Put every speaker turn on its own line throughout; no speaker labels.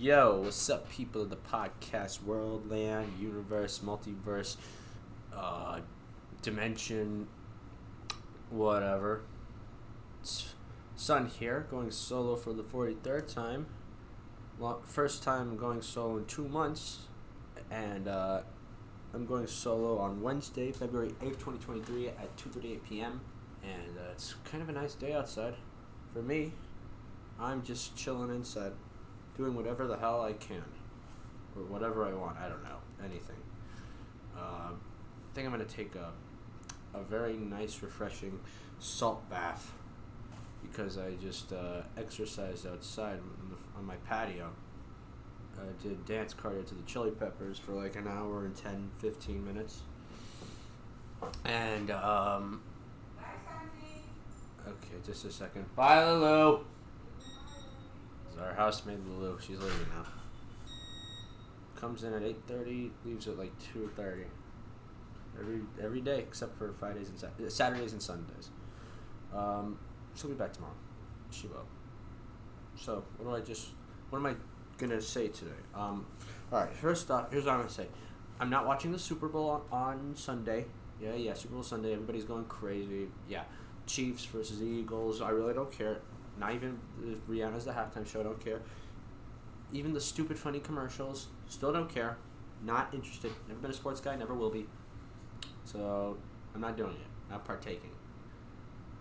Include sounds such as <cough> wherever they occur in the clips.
Yo, what's up, people of the podcast world, land, universe, multiverse, uh, dimension, whatever. It's Sun here, going solo for the 43rd time. First time going solo in two months, and uh, I'm going solo on Wednesday, February 8th, 2023 at 2.38 p.m. And uh, it's kind of a nice day outside. For me, I'm just chilling inside doing whatever the hell I can, or whatever I want. I don't know anything. Uh, I think I'm gonna take a a very nice, refreshing salt bath because I just uh, exercised outside on, the, on my patio. I did dance cardio to the Chili Peppers for like an hour and 10, 15 minutes. And, um, okay, just a second. Bye, Lulu. Our housemaid Lulu. She's leaving now. Comes in at eight thirty, leaves at like two thirty. Every every day except for Fridays and Sat- Saturdays and Sundays. Um, she'll be back tomorrow. She will. So what do I just? What am I gonna say today? Um, all right. First off, here's what I'm gonna say. I'm not watching the Super Bowl on, on Sunday. Yeah, yeah, Super Bowl Sunday. Everybody's going crazy. Yeah, Chiefs versus Eagles. I really don't care. Not even if Rihanna's the halftime show. Don't care. Even the stupid, funny commercials. Still don't care. Not interested. Never been a sports guy. Never will be. So I'm not doing it. Not partaking.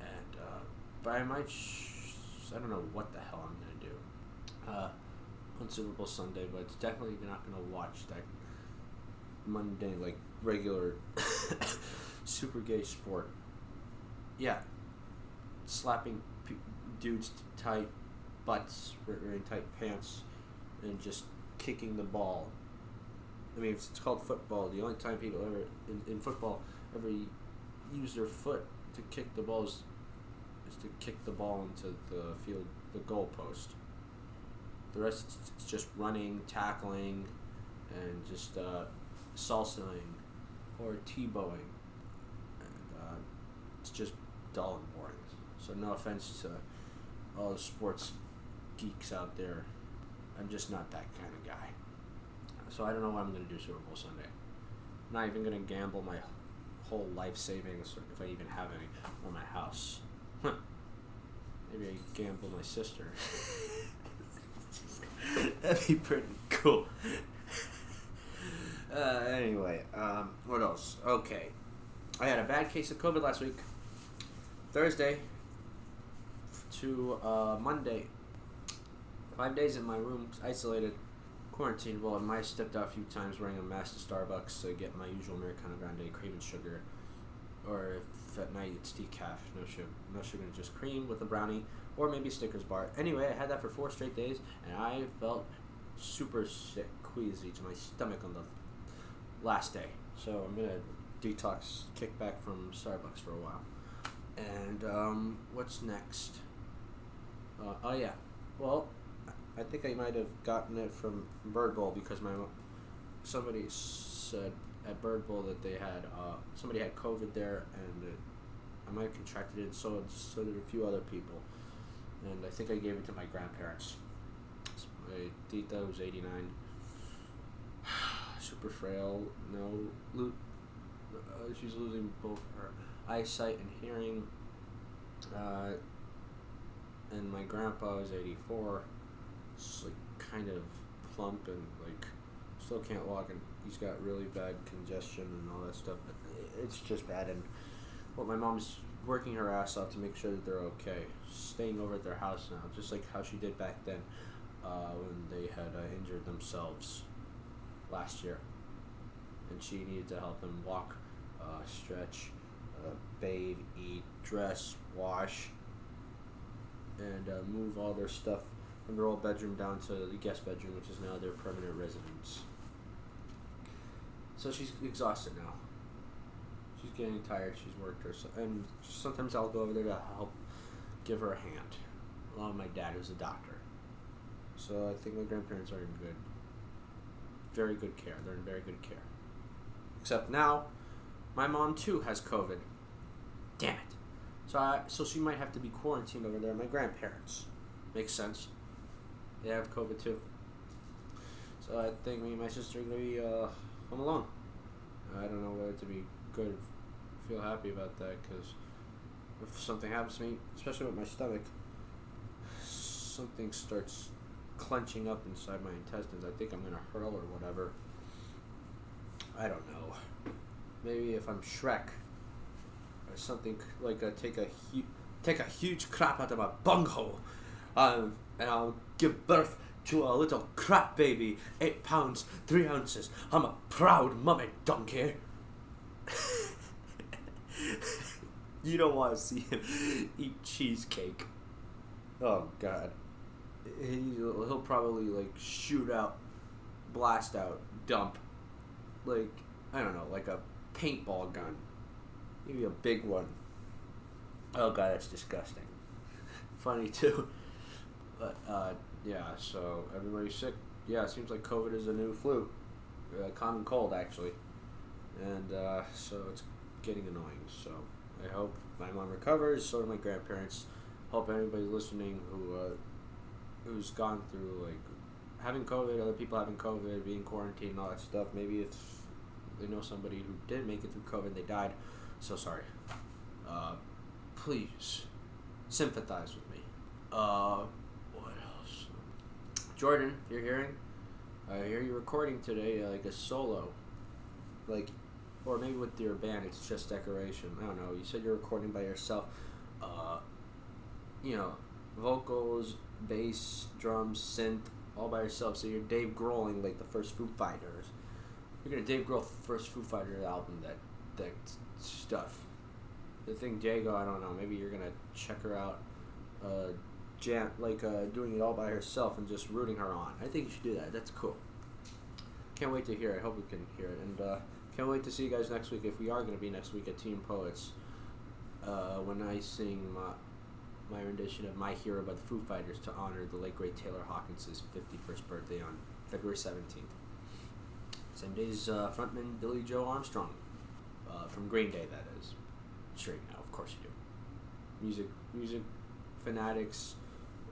And uh, but I might. Sh- I don't know what the hell I'm gonna do. Uh, on Super Bowl Sunday, but it's definitely not gonna watch that Monday like regular <coughs> super gay sport. Yeah, slapping dudes tight butts, wearing tight pants, and just kicking the ball. I mean, it's called football. The only time people ever in, in football ever use their foot to kick the balls is to kick the ball into the field, the goal post. The rest it's just running, tackling, and just uh, salsaing or t-bowing. And uh, it's just dull and boring. So no offense to all the sports geeks out there. I'm just not that kind of guy. So I don't know what I'm going to do Super Bowl Sunday. I'm not even going to gamble my whole life savings, or if I even have any, on my house. Huh. Maybe I gamble my sister. <laughs> That'd be pretty cool. <laughs> uh, anyway, um, what else? Okay. I had a bad case of COVID last week. Thursday to uh, Monday. Five days in my room, isolated, quarantined. Well, I might have stepped out a few times wearing a mask to Starbucks to get my usual Americano Grande cream and sugar. Or if at night it's decaf, no sugar, no sugar, just cream with a brownie, or maybe Snickers bar. Anyway, I had that for four straight days, and I felt super sick, queasy to my stomach on the last day. So I'm gonna detox, kick back from Starbucks for a while. And um, what's next? Uh, oh yeah, well, I think I might have gotten it from Bird Bowl because my somebody said at Bird Bowl that they had uh, somebody had COVID there, and uh, I might have contracted it. So so did a few other people, and I think I gave it to my grandparents. My tita was eighty nine. <sighs> Super frail, no, lo- uh, she's losing both her eyesight and hearing. Uh, and my grandpa was 84, just like kind of plump and like still can't walk, and he's got really bad congestion and all that stuff. It's just bad, and well, my mom's working her ass off to make sure that they're okay, staying over at their house now, just like how she did back then uh, when they had uh, injured themselves last year, and she needed to help them walk, uh, stretch, uh, bathe, eat, dress, wash, and uh, move all their stuff from their old bedroom down to the guest bedroom, which is now their permanent residence. So she's exhausted now. She's getting tired. She's worked her, and sometimes I'll go over there to help give her a hand, along with my dad, who's a doctor. So I think my grandparents are in good, very good care. They're in very good care. Except now, my mom too has COVID. Damn it. So I, so she might have to be quarantined over there. My grandparents. Makes sense. They have COVID too. So I think me and my sister are gonna be uh, home alone. I don't know whether to be good, feel happy about that, because if something happens to me, especially with my stomach, something starts clenching up inside my intestines. I think I'm gonna hurl or whatever. I don't know. Maybe if I'm Shrek something like a, take a hu- take a huge crap out of my bunghole, um, and I'll give birth to a little crap baby, eight pounds three ounces. I'm a proud mummy donkey. <laughs> you don't want to see him eat cheesecake. Oh God, he, he'll probably like shoot out, blast out, dump, like I don't know, like a paintball gun, maybe a big one. Oh God, that's disgusting. <laughs> Funny too, but uh, yeah. So everybody's sick. Yeah, it seems like COVID is a new flu, uh, common cold actually, and uh, so it's getting annoying. So I hope my mom recovers. So do my grandparents. Hope anybody listening who uh, who's gone through like having COVID, other people having COVID, being quarantined, all that stuff. Maybe if they know somebody who did make it through COVID, they died. So sorry. Uh, please sympathize with me. Uh, what else? Jordan, you're hearing? I hear you recording today, uh, like a solo, like, or maybe with your band. It's just decoration. I don't know. You said you're recording by yourself. Uh, you know, vocals, bass, drums, synth, all by yourself. So you're Dave Grohling like the first Foo Fighters. You're gonna Dave Grohl first Foo Fighter album that that stuff. The thing Jago, I don't know. Maybe you're gonna check her out, uh, jam like uh, doing it all by herself and just rooting her on. I think you should do that. That's cool. Can't wait to hear it. I hope we can hear it, and uh, can't wait to see you guys next week. If we are gonna be next week at Team Poets, uh, when I sing my my rendition of My Hero by the Foo Fighters to honor the late great Taylor Hawkins' 51st birthday on February 17th. Same day as uh, frontman Billie Joe Armstrong, uh, from Green Day, that is. Sure you know, of course you do. Music, music fanatics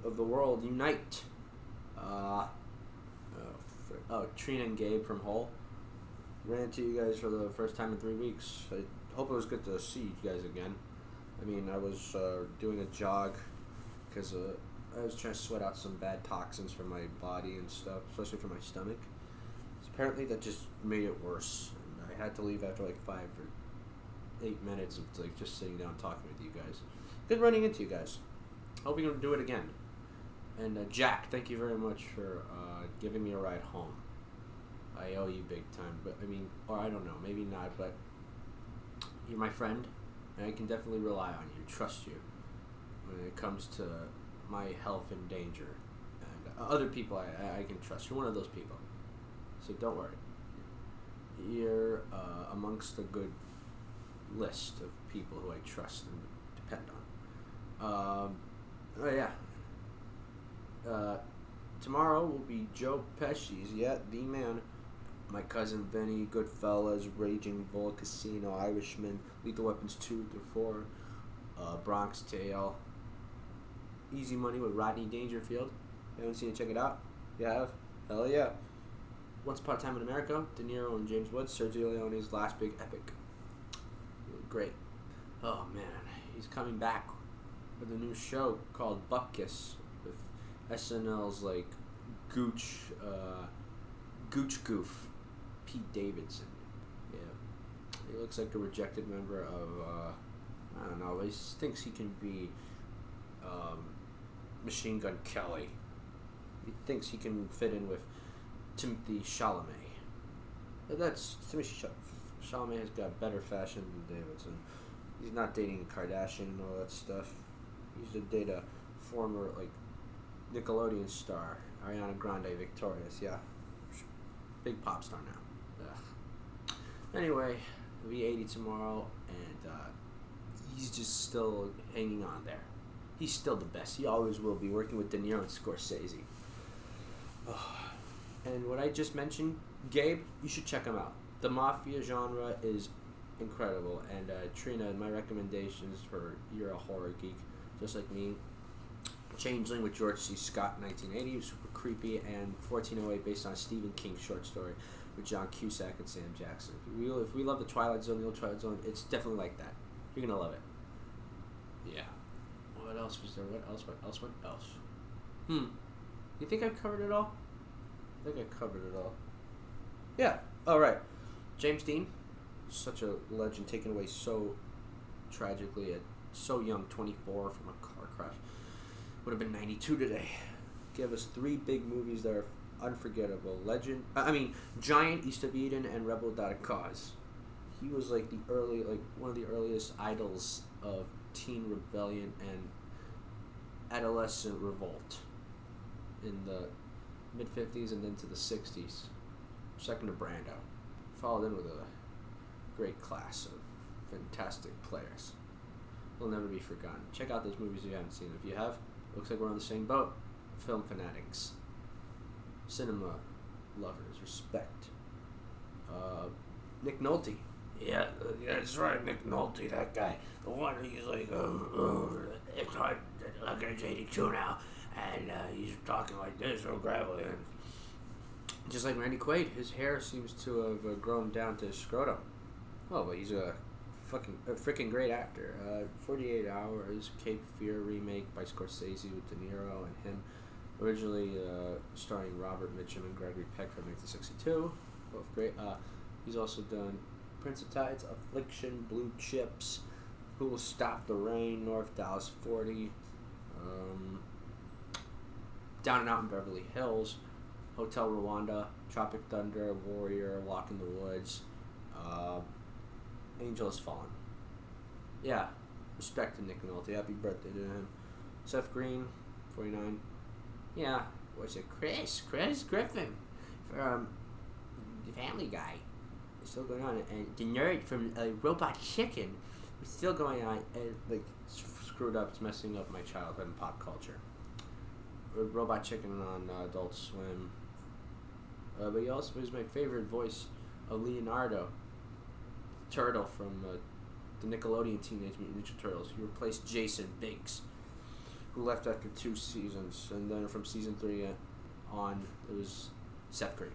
of the world, unite! Uh, oh, oh, Trina and Gabe from Hull. Ran into you guys for the first time in three weeks. I hope it was good to see you guys again. I mean, I was uh, doing a jog because uh, I was trying to sweat out some bad toxins from my body and stuff, especially from my stomach. So apparently, that just made it worse, had to leave after like five or eight minutes of like just sitting down talking with you guys. Good running into you guys. Hope you can do it again. And uh, Jack, thank you very much for uh, giving me a ride home. I owe you big time, but I mean, or I don't know, maybe not, but you're my friend and I can definitely rely on you, trust you when it comes to my health and danger. And uh, other people I, I can trust. You're one of those people. So don't worry. You're uh, amongst a good list of people who I trust and depend on. Um, oh, yeah. Uh, tomorrow will be Joe Pesci's, yeah, the man my cousin Vinny, Goodfellas, Raging Bull, Casino, Irishman, Lethal Weapons 2 through 4, uh, Bronx Tale, Easy Money with Rodney Dangerfield. You haven't seen it? Check it out. You have? Hell yeah. Once Upon a Time in America, De Niro and James Woods, Sergio Leone's last big epic. Great. Oh man, he's coming back with a new show called Bupkis with SNL's like Gooch, uh, Gooch Goof. Pete Davidson. Yeah, he looks like a rejected member of uh, I don't know. He thinks he can be um, Machine Gun Kelly. He thinks he can fit in with Timothy Chalamet. That's Timothy Chalamet has got better fashion than Davidson. He's not dating Kardashian and all that stuff. He's to date a former like Nickelodeon star, Ariana Grande Victorious. Yeah, big pop star now. Anyway, he'll be 80 tomorrow, and uh, he's just still hanging on there. He's still the best. He always will be, working with De Niro and Scorsese. Oh. And what I just mentioned, Gabe, you should check him out. The mafia genre is incredible, and uh, Trina, my recommendations for you're a horror geek, just like me. Changeling with George C. Scott, 1980, super creepy, and 1408, based on a Stephen King short story with John Cusack and Sam Jackson. If we, if we love the Twilight Zone, the old Twilight Zone, it's definitely like that. You're gonna love it. Yeah. What else was there? What else? What else? What else? Hmm. You think I've covered it all? I think I covered it all. Yeah. All right. James Dean, such a legend, taken away so tragically at so young, 24 from a car crash. Would have been 92 today. Give us three big movies that are unforgettable. Legend, I mean, Giant, East of Eden, and Rebel Without a Cause. He was like the early, like one of the earliest idols of teen rebellion and adolescent revolt in the mid 50s and then to the 60s. Second to Brando. Followed in with a great class of fantastic players. Will never be forgotten. Check out those movies if you haven't seen. If you have, looks like we're on the same boat. Film fanatics. Cinema lovers. Respect. Uh, Nick Nolte.
Yeah, uh, that's right, Nick Nolte, that guy. The one he's like, oh, uh, it's hard, look at 82 now, and uh, he's talking like this, real gravelly. And
Just like Randy Quaid, his hair seems to have uh, grown down to his scrotum. Oh, but he's a fucking a freaking great actor. Uh, Forty Eight Hours, Cape Fear remake by Scorsese with De Niro and him, originally uh, starring Robert Mitchum and Gregory Peck from 1962. Both great. Uh, he's also done Prince of Tides, Affliction, Blue Chips, Who Will Stop the Rain, North Dallas 40, um, Down and Out in Beverly Hills, Hotel Rwanda, Tropic Thunder, Warrior, Walk in the Woods, uh, Angel Has Fallen. Yeah, respect to Nick Nolte. Happy birthday to him. Seth Green, 49. Yeah, what's it? Chris, Chris Griffin from The Family Guy. It's still going on. And the nerd from uh, Robot Chicken is still going on. And, like, screwed up. It's messing up my childhood and pop culture. Uh, Robot Chicken on uh, Adult Swim. Uh, but he also was my favorite voice of Leonardo, Turtle from uh, the Nickelodeon Teenage Mutant Ninja Turtles. He replaced Jason Biggs, who left after two seasons, and then from season three uh, on, it was Seth Green.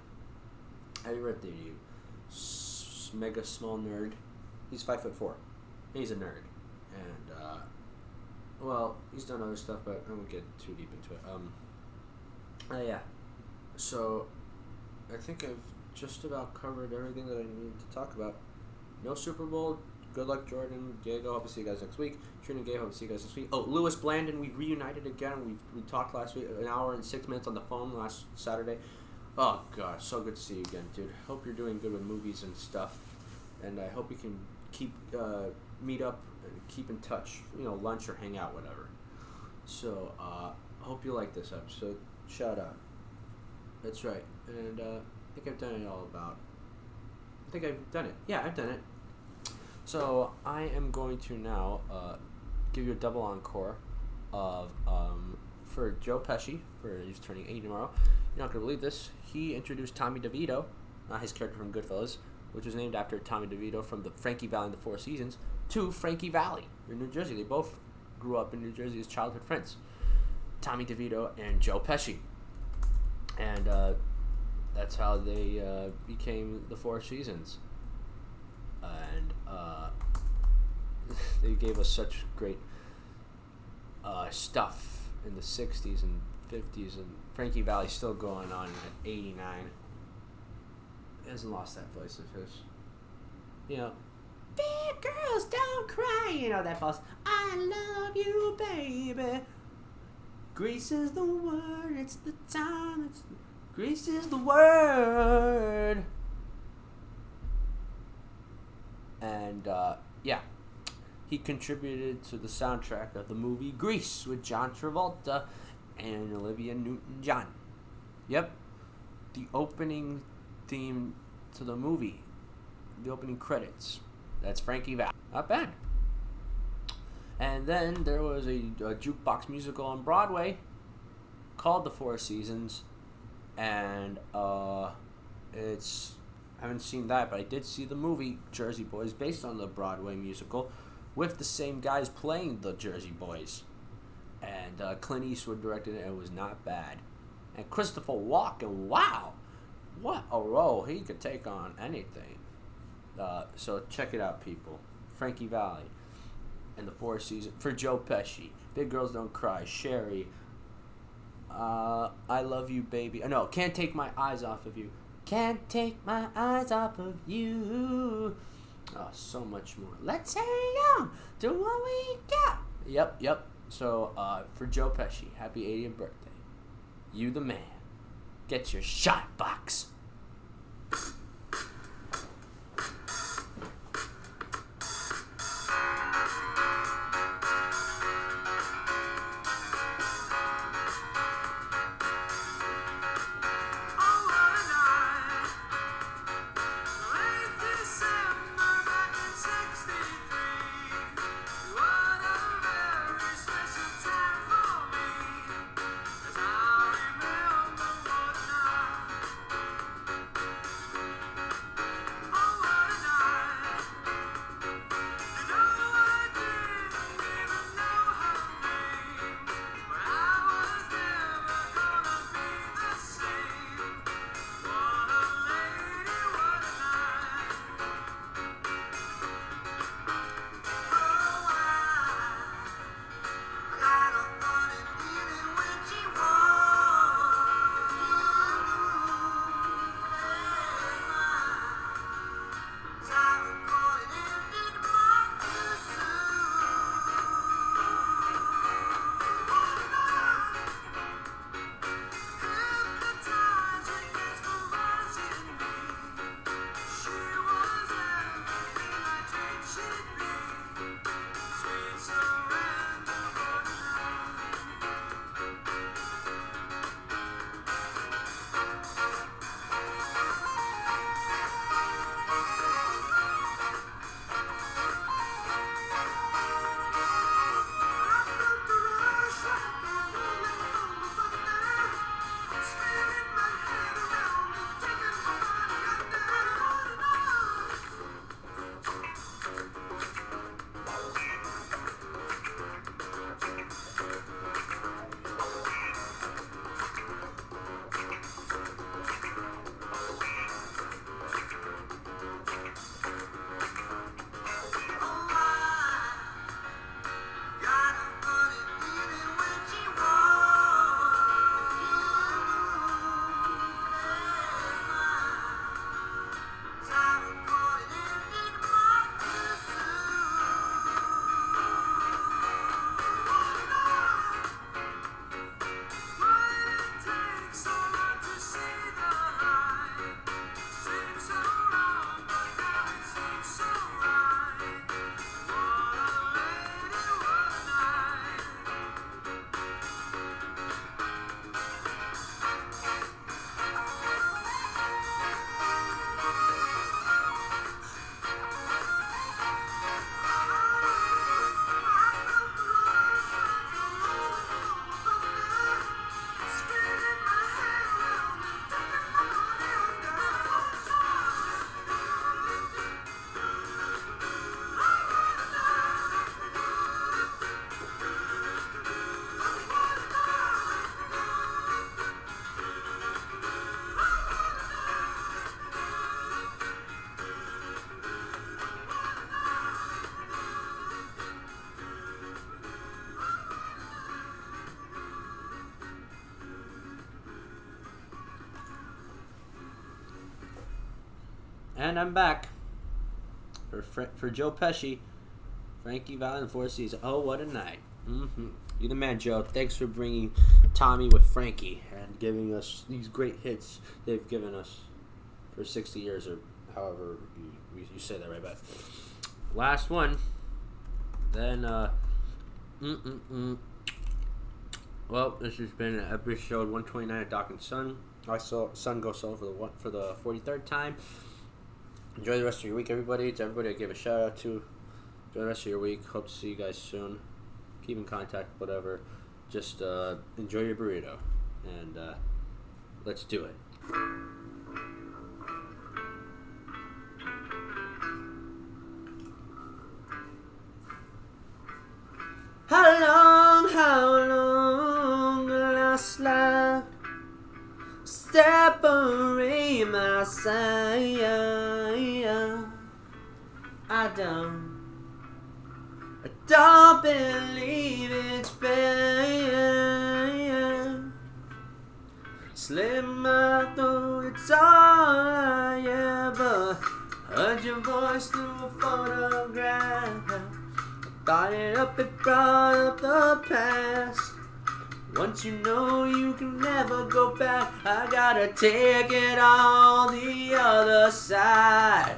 Happy birthday to you, S- mega small nerd. He's five foot four. He's a nerd, and uh, well, he's done other stuff, but I won't get too deep into it. Um, uh, yeah. So, I think I've just about covered everything that I needed to talk about. No Super Bowl. Good luck, Jordan. Diego. Hope to see you guys next week. Trina Gay. Hope to see you guys next week. Oh, Lewis Blandon. We reunited again. We we talked last week, an hour and six minutes on the phone last Saturday. Oh God, so good to see you again, dude. Hope you're doing good with movies and stuff, and I hope we can keep uh, meet up keep in touch. You know, lunch or hang out, whatever. So, uh, I hope you like this episode. Shout out. That's right, and uh, I think I've done it all about. I think I've done it. Yeah, I've done it. So I am going to now uh, give you a double encore of um, for Joe Pesci, for he's turning 80 tomorrow. You're not gonna believe this. He introduced Tommy DeVito, his character from Goodfellas, which was named after Tommy DeVito from the Frankie Valli and the Four Seasons, to Frankie Valli in New Jersey. They both grew up in New Jersey as childhood friends. Tommy DeVito and Joe Pesci, and uh, that's how they uh, became the Four Seasons. And uh, <laughs> they gave us such great uh, stuff in the 60s and 50s, and Frankie Valli's still going on at 89. He hasn't lost that voice of his. You know, big girls don't cry. You know that false, I love you, baby. Grease is the word, it's the time, it's. Grease is the word. And, uh, yeah. He contributed to the soundtrack of the movie Grease with John Travolta and Olivia Newton John. Yep. The opening theme to the movie. The opening credits. That's Frankie Val. Not bad. And then there was a, a jukebox musical on Broadway called The Four Seasons. And uh, it's. I haven't seen that, but I did see the movie Jersey Boys based on the Broadway musical with the same guys playing the Jersey Boys. and uh, Clint Eastwood directed it. and It was not bad. And Christopher Walken, wow, what a role he could take on anything. Uh, so check it out, people. Frankie Valli and the Four Seasons for Joe Pesci. Big Girls Don't Cry. Sherry. Uh, I love you, baby. Uh, no, can't take my eyes off of you. Can't take my eyes off of you. Oh, so much more. Let's hang on to what we got. Yep, yep. So, uh, for Joe Pesci, happy 80th birthday. You the man. Get your shot box. And I'm back for for Joe Pesci, Frankie Valli, and Four Seasons. Oh, what a night! Mm-hmm. You're the man, Joe. Thanks for bringing Tommy with Frankie and giving us these great hits they've given us for 60 years, or however you, you say that right. But last one, then. uh. Well, this has been episode 129 of Doc and Son. I saw Sun go solo for the one, for the 43rd time enjoy the rest of your week, everybody. To everybody I gave a shout out to, enjoy the rest of your week. Hope to see you guys soon. Keep in contact, whatever. Just uh, enjoy your burrito, and uh, let's do it. How long, how long will I slide? Separate my side. I don't. I don't believe it's bad. Slit my throat, it's all I ever heard your voice through a photograph. Thought it up, it brought up the past. Once you know you can never go back, I gotta take it on the other side.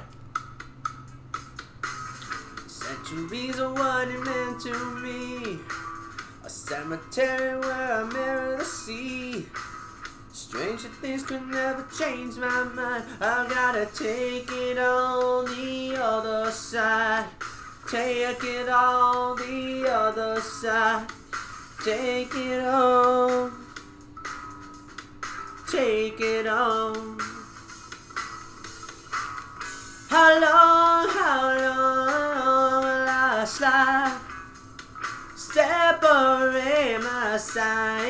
Centuries of what it meant to me. A cemetery where I mirror the sea. Stranger things could never change my mind. I gotta take it on the other side. Take it on the other side. Take it on. Take it on. How long, how long slide? Separate my side.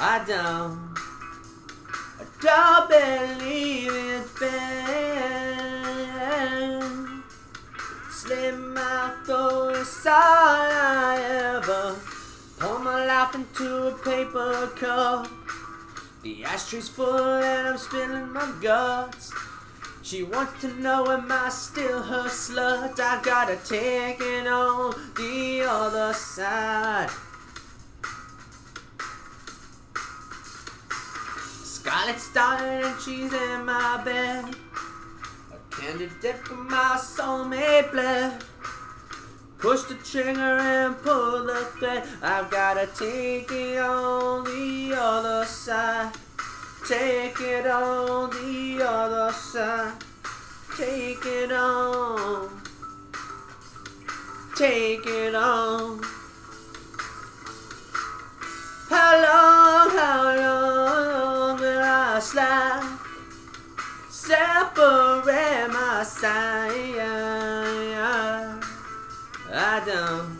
I don't, I don't believe it's bad. Slit my throat, it's all I ever. Pour my life into a paper cup. The ashtray's full and I'm spilling my guts. She wants to know am I still her slut? I gotta take it on the other side. Scarlet started and she's in my bed. A candidate for my soulmate blood. Push the trigger and pull the thread. I've gotta take it on the other side. Take it on the other side. Take it on. Take it on. How long, how long will I slide? Separate my side. I don't,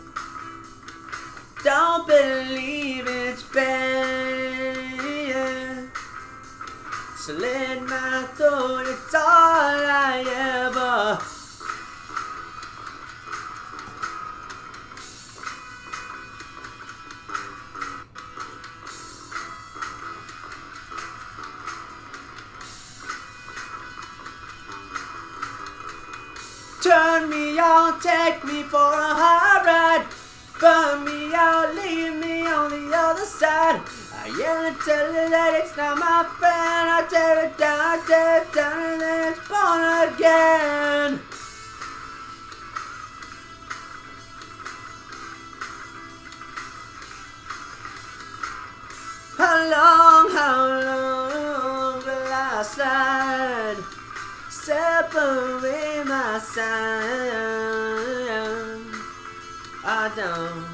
don't believe it's bad. Slit my throat, it's all I ever. Turn me on, take me for a hot ride. Burn me out, leave me on the other side. Yell and tell you that it's not my friend. I tear it down, I tear it down, and then it's born again. How long, how long will I slide? Separate my side. I don't,